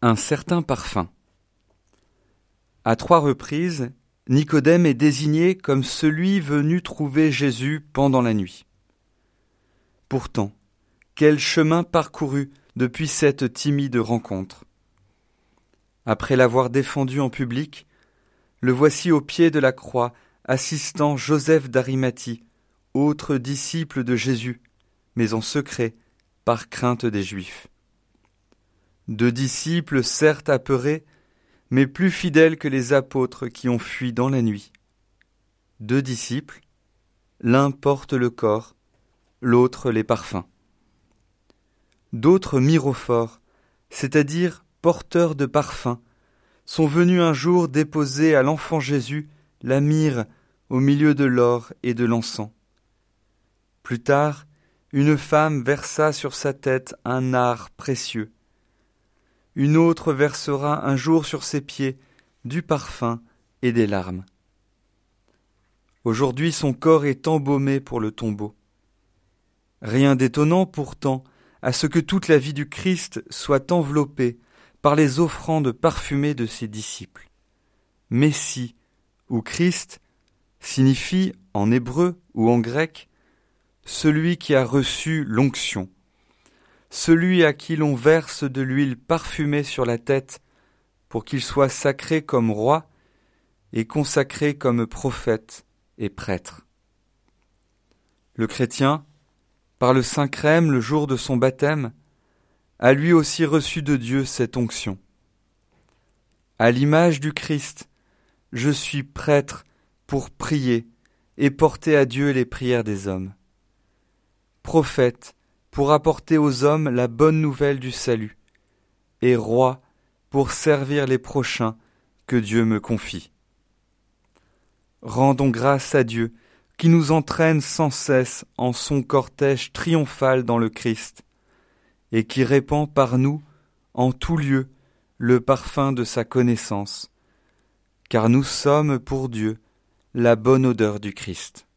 Un certain parfum. À trois reprises, Nicodème est désigné comme celui venu trouver Jésus pendant la nuit. Pourtant, quel chemin parcouru depuis cette timide rencontre. Après l'avoir défendu en public, le voici au pied de la croix, assistant Joseph d'Arimathie, autre disciple de Jésus, mais en secret, par crainte des Juifs. Deux disciples certes apeurés, mais plus fidèles que les apôtres qui ont fui dans la nuit. Deux disciples, l'un porte le corps, l'autre les parfums. D'autres mirophores, c'est-à-dire porteurs de parfums, sont venus un jour déposer à l'enfant Jésus la myrrhe au milieu de l'or et de l'encens. Plus tard, une femme versa sur sa tête un art précieux. Une autre versera un jour sur ses pieds du parfum et des larmes. Aujourd'hui son corps est embaumé pour le tombeau. Rien d'étonnant pourtant à ce que toute la vie du Christ soit enveloppée par les offrandes parfumées de ses disciples. Messie ou Christ signifie en hébreu ou en grec celui qui a reçu l'onction, celui à qui l'on verse de l'huile parfumée sur la tête pour qu'il soit sacré comme roi et consacré comme prophète et prêtre. Le chrétien, par le Saint Crème le jour de son baptême, a lui aussi reçu de Dieu cette onction. À l'image du Christ, je suis prêtre pour prier et porter à Dieu les prières des hommes. Prophète pour apporter aux hommes la bonne nouvelle du salut, et roi pour servir les prochains que Dieu me confie. Rendons grâce à Dieu qui nous entraîne sans cesse en son cortège triomphal dans le Christ, et qui répand par nous, en tout lieu, le parfum de sa connaissance, car nous sommes pour Dieu la bonne odeur du Christ.